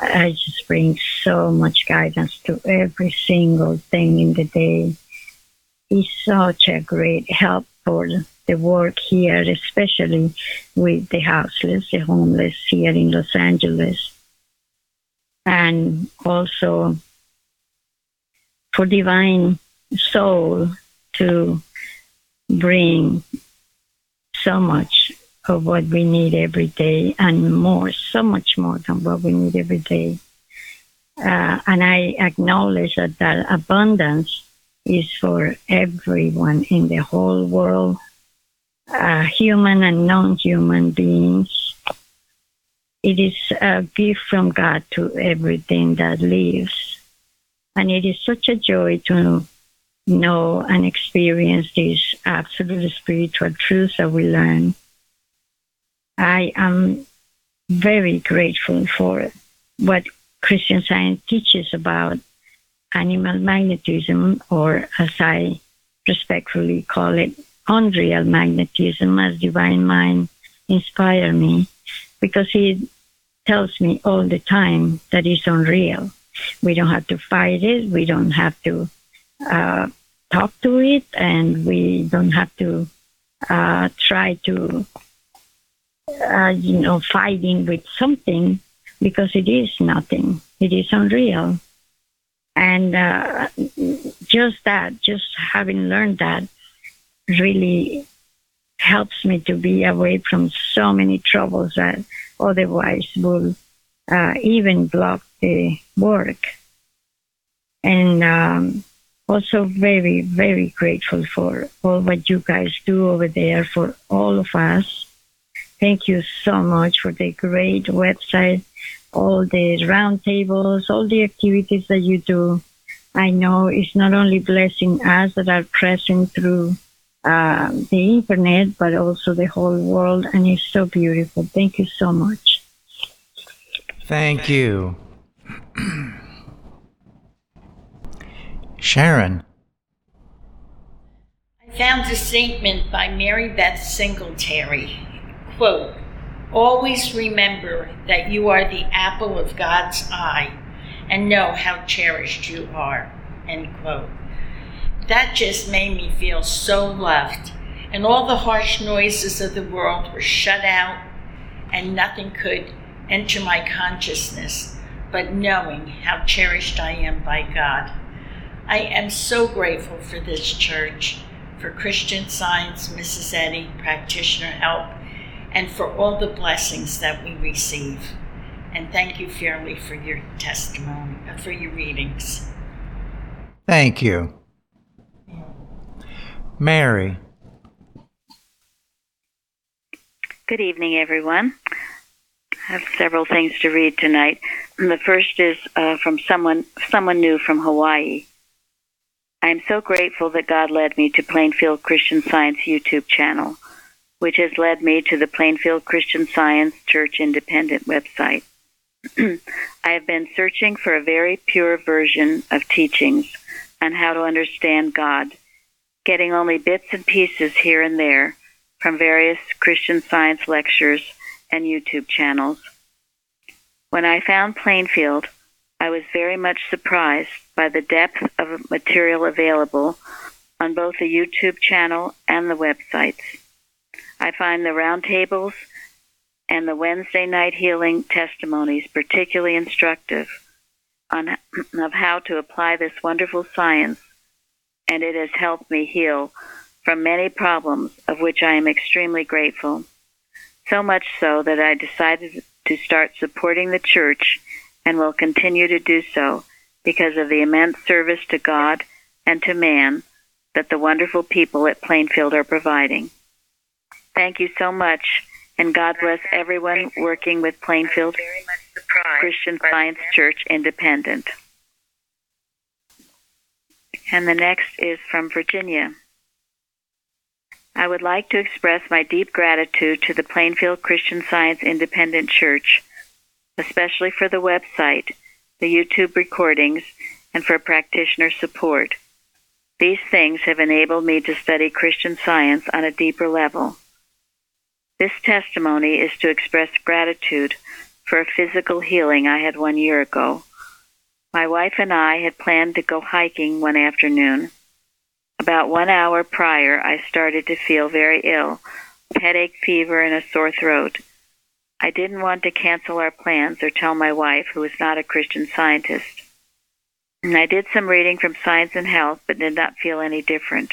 N: I just bring so much guidance to every single thing in the day. He's such a great help for the work here, especially with the houseless, the homeless here in Los Angeles. And also for divine soul to bring so much of what we need every day and more, so much more than what we need every day. Uh, and I acknowledge that that abundance is for everyone in the whole world uh, human and non-human beings. It is a gift from God to everything that lives. And it is such a joy to know and experience these absolute spiritual truths that we learn. I am very grateful for what Christian science teaches about animal magnetism, or as I respectfully call it, unreal magnetism as divine mind inspire me because he tells me all the time that it's unreal. We don't have to fight it. We don't have to uh, talk to it, and we don't have to uh, try to, uh, you know, fighting with something because it is nothing. It is unreal, and uh, just that, just having learned that, really helps me to be away from so many troubles that otherwise will uh, even block the work. And um, also very, very grateful for all what you guys do over there for all of us. Thank you so much for the great website, all the roundtables, all the activities that you do. I know it's not only blessing us that are present through uh, the internet, but also the whole world, and it's so beautiful. Thank you so much.
A: Thank you. Sharon.
O: I found a statement by Mary Beth Singletary. Quote, Always remember that you are the apple of God's eye and know how cherished you are. End quote. That just made me feel so loved, and all the harsh noises of the world were shut out, and nothing could enter my consciousness but knowing how cherished I am by God. I am so grateful for this church, for Christian Science, Mrs. Eddy, practitioner help, and for all the blessings that we receive. And thank you, Fairly, for your testimony, uh, for your readings.
A: Thank you. Mary.
P: Good evening, everyone. I have several things to read tonight. The first is uh, from someone someone new from Hawaii. I am so grateful that God led me to Plainfield Christian Science YouTube channel, which has led me to the Plainfield Christian Science Church Independent website. I have been searching for a very pure version of teachings on how to understand God, getting only bits and pieces here and there from various Christian Science lectures and YouTube channels. When I found Plainfield, I was very much surprised by the depth of material available on both the YouTube channel and the websites. I find the roundtables and the Wednesday night healing testimonies particularly instructive on of how to apply this wonderful science, and it has helped me heal from many problems of which I am extremely grateful. So much so that I decided to start supporting the church and will continue to do so because of the immense service to God and to man that the wonderful people at Plainfield are providing. Thank you so much, and God bless everyone working with Plainfield Christian Science Church Independent. And the next is from Virginia. I would like to express my deep gratitude to the Plainfield Christian Science Independent Church, especially for the website, the YouTube recordings, and for practitioner support. These things have enabled me to study Christian Science on a deeper level. This testimony is to express gratitude for a physical healing I had one year ago. My wife and I had planned to go hiking one afternoon. About one hour prior, I started to feel very ill, headache, fever, and a sore throat. I didn't want to cancel our plans or tell my wife, who is not a Christian scientist. And I did some reading from Science and Health, but did not feel any different.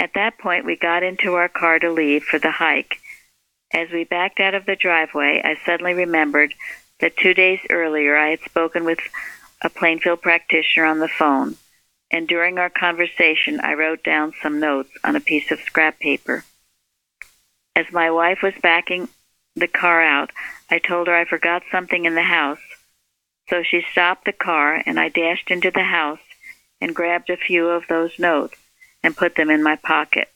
P: At that point, we got into our car to leave for the hike. As we backed out of the driveway, I suddenly remembered that two days earlier I had spoken with a Plainfield practitioner on the phone, and during our conversation I wrote down some notes on a piece of scrap paper. As my wife was backing the car out, I told her I forgot something in the house. So she stopped the car, and I dashed into the house and grabbed a few of those notes and put them in my pocket.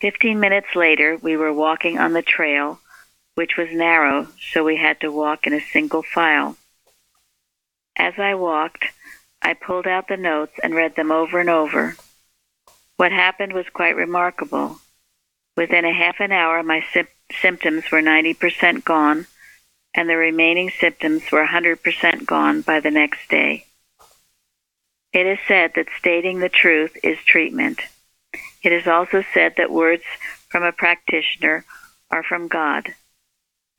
P: Fifteen minutes later, we were walking on the trail, which was narrow, so we had to walk in a single file. As I walked, I pulled out the notes and read them over and over. What happened was quite remarkable. Within a half an hour, my sy- symptoms were 90% gone, and the remaining symptoms were 100% gone by the next day. It is said that stating the truth is treatment. It is also said that words from a practitioner are from God.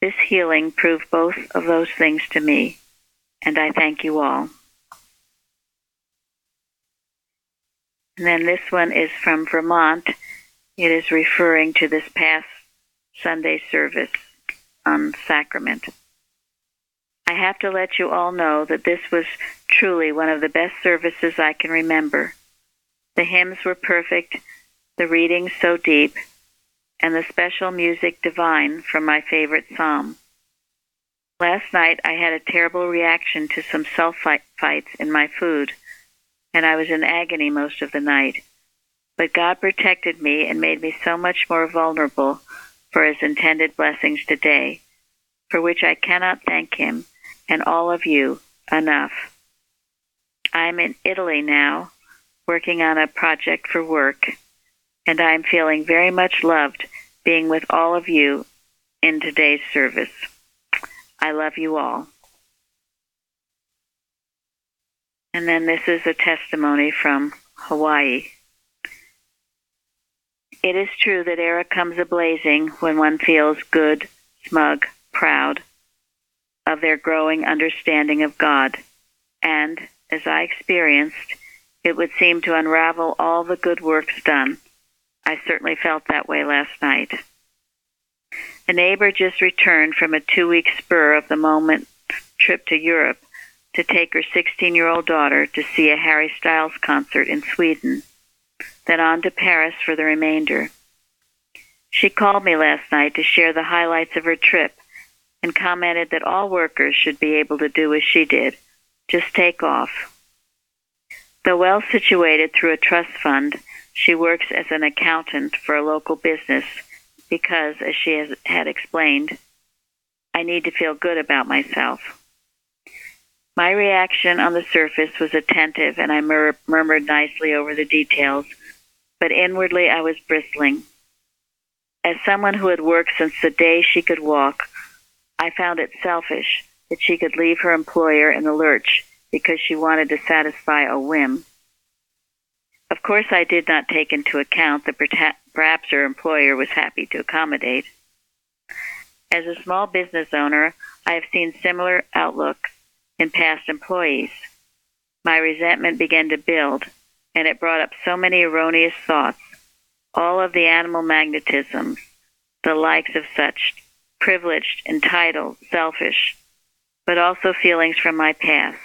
P: This healing proved both of those things to me, and I thank you all. And then this one is from Vermont. It is referring to this past Sunday service on Sacrament. I have to let you all know that this was truly one of the best services I can remember. The hymns were perfect, the reading so deep, and the special music divine from my favorite psalm. Last night I had a terrible reaction to some sulfites in my food, and I was in agony most of the night. but God protected me and made me so much more vulnerable for his intended blessings today, for which I cannot thank him and all of you enough. I'm in Italy now, working on a project for work, and I'm feeling very much loved being with all of you in today's service. I love you all. And then this is a testimony from Hawaii. It is true that error comes ablazing when one feels good, smug, proud of their growing understanding of God. And, as I experienced, it would seem to unravel all the good works done. I certainly felt that way last night. A neighbor just returned from a two week spur of the moment trip to Europe to take her 16 year old daughter to see a Harry Styles concert in Sweden, then on to Paris for the remainder. She called me last night to share the highlights of her trip and commented that all workers should be able to do as she did just take off. Though well situated through a trust fund, she works as an accountant for a local business because, as she has, had explained, I need to feel good about myself. My reaction on the surface was attentive and I mur- murmured nicely over the details, but inwardly I was bristling. As someone who had worked since the day she could walk, I found it selfish that she could leave her employer in the lurch because she wanted to satisfy a whim. Of course, I did not take into account that perhaps her employer was happy to accommodate. As a small business owner, I have seen similar outlooks in past employees. My resentment began to build, and it brought up so many erroneous thoughts, all of the animal magnetism, the likes of such privileged, entitled, selfish, but also feelings from my past.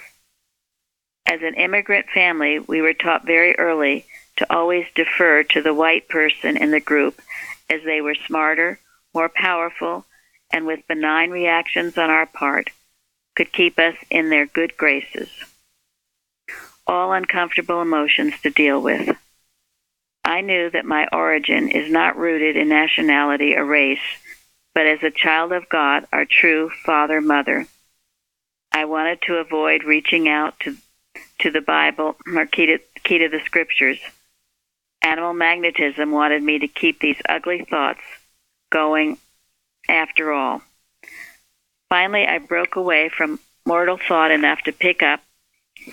P: As an immigrant family, we were taught very early to always defer to the white person in the group as they were smarter, more powerful, and with benign reactions on our part could keep us in their good graces. All uncomfortable emotions to deal with. I knew that my origin is not rooted in nationality or race, but as a child of God, our true father mother. I wanted to avoid reaching out to, to the Bible or key to, key to the scriptures. Animal magnetism wanted me to keep these ugly thoughts going after all. Finally, I broke away from mortal thought enough to pick up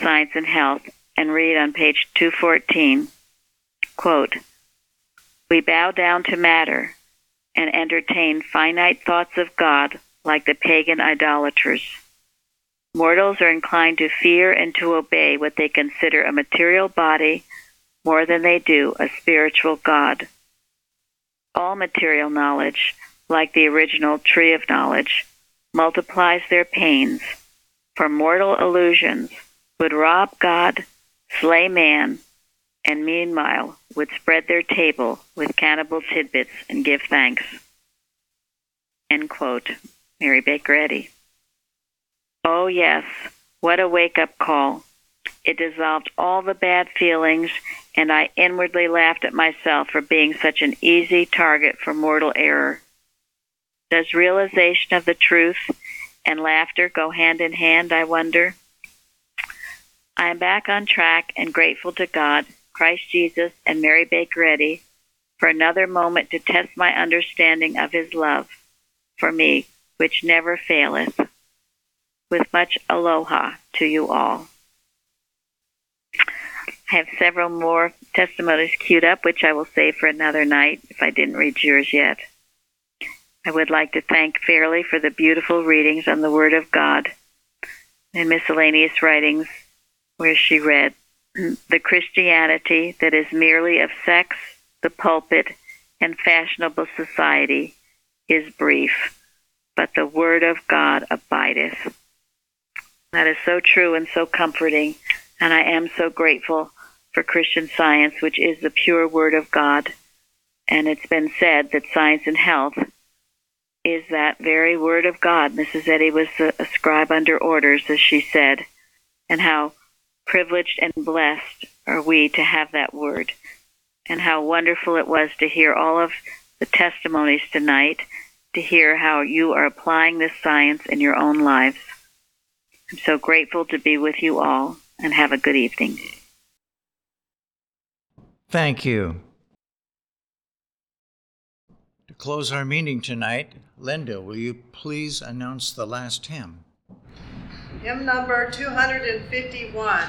P: Science and Health and read on page 214 quote, We bow down to matter, and entertain finite thoughts of God like the pagan idolaters. Mortals are inclined to fear and to obey what they consider a material body more than they do a spiritual God. All material knowledge, like the original tree of knowledge, multiplies their pains, for mortal illusions would rob God, slay man, and meanwhile would spread their table with cannibal tidbits and give thanks. End quote. Mary Baker Eddy. Oh, yes, what a wake up call. It dissolved all the bad feelings, and I inwardly laughed at myself for being such an easy target for mortal error. Does realization of the truth and laughter go hand in hand, I wonder? I am back on track and grateful to God Christ Jesus, and Mary Baker Eddy for another moment to test my understanding of his love for me, which never faileth. With much aloha to you all. I have several more testimonies queued up, which I will save for another night if I didn't read yours yet. I would like to thank Fairly for the beautiful readings on the Word of God and miscellaneous writings where she read the Christianity that is merely of sex, the pulpit, and fashionable society is brief, but the Word of God abideth. That is so true and so comforting, and I am so grateful for Christian science, which is the pure Word of God. And it's been said that science and health is that very Word of God. Mrs. Eddy was a, scribe under orders, as she said, and how privileged and blessed are we to have that word. and how wonderful it was to hear all of the testimonies tonight, to hear how you are applying this science in your own lives. I'm so grateful to be with you all, and have a good evening.
A: Thank you. To close our meeting tonight, Linda, will you please announce the last hymn?
G: Hymn number 251.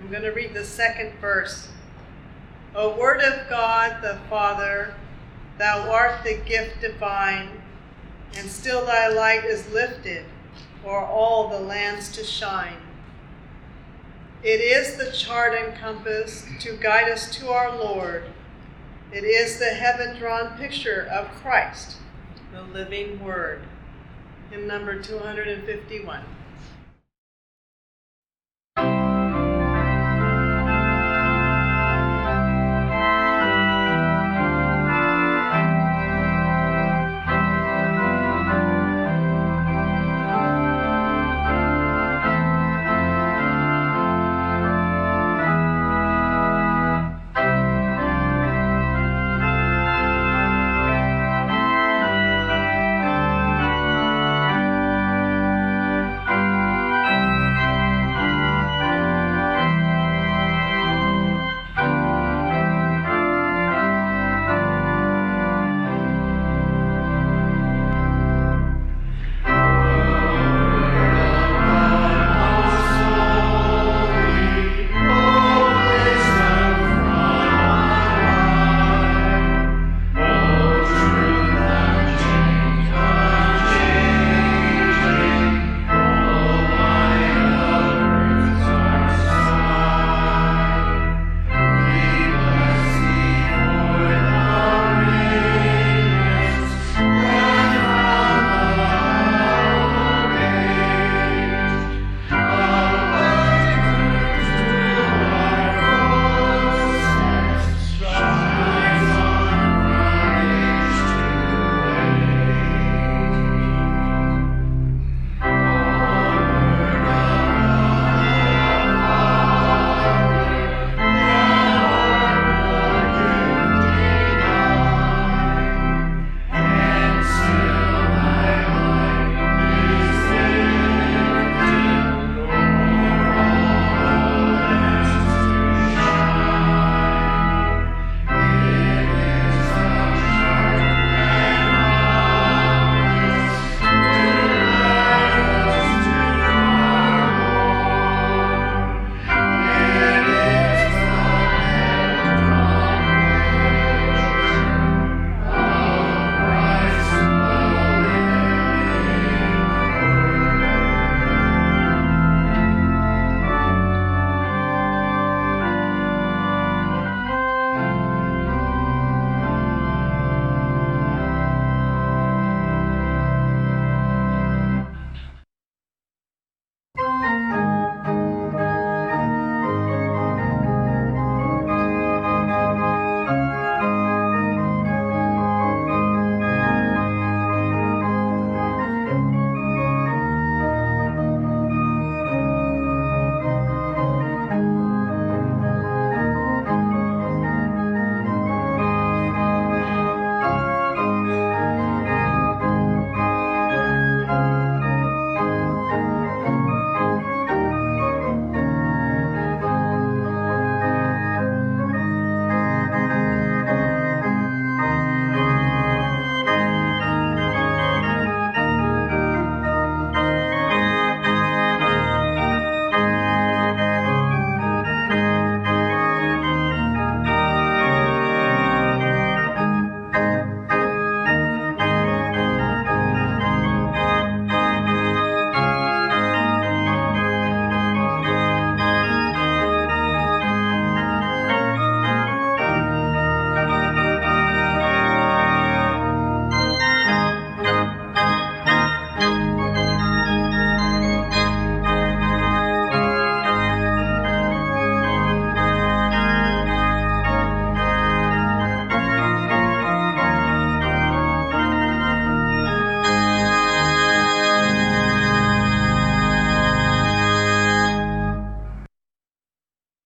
G: I'm going to read the second verse. O Word of God the Father, thou art the gift divine, and still thy light is lifted for all the lands to shine. It is the chart and compass to guide us to our Lord. It is the heaven drawn picture of Christ, the living Word. Hymn number 251.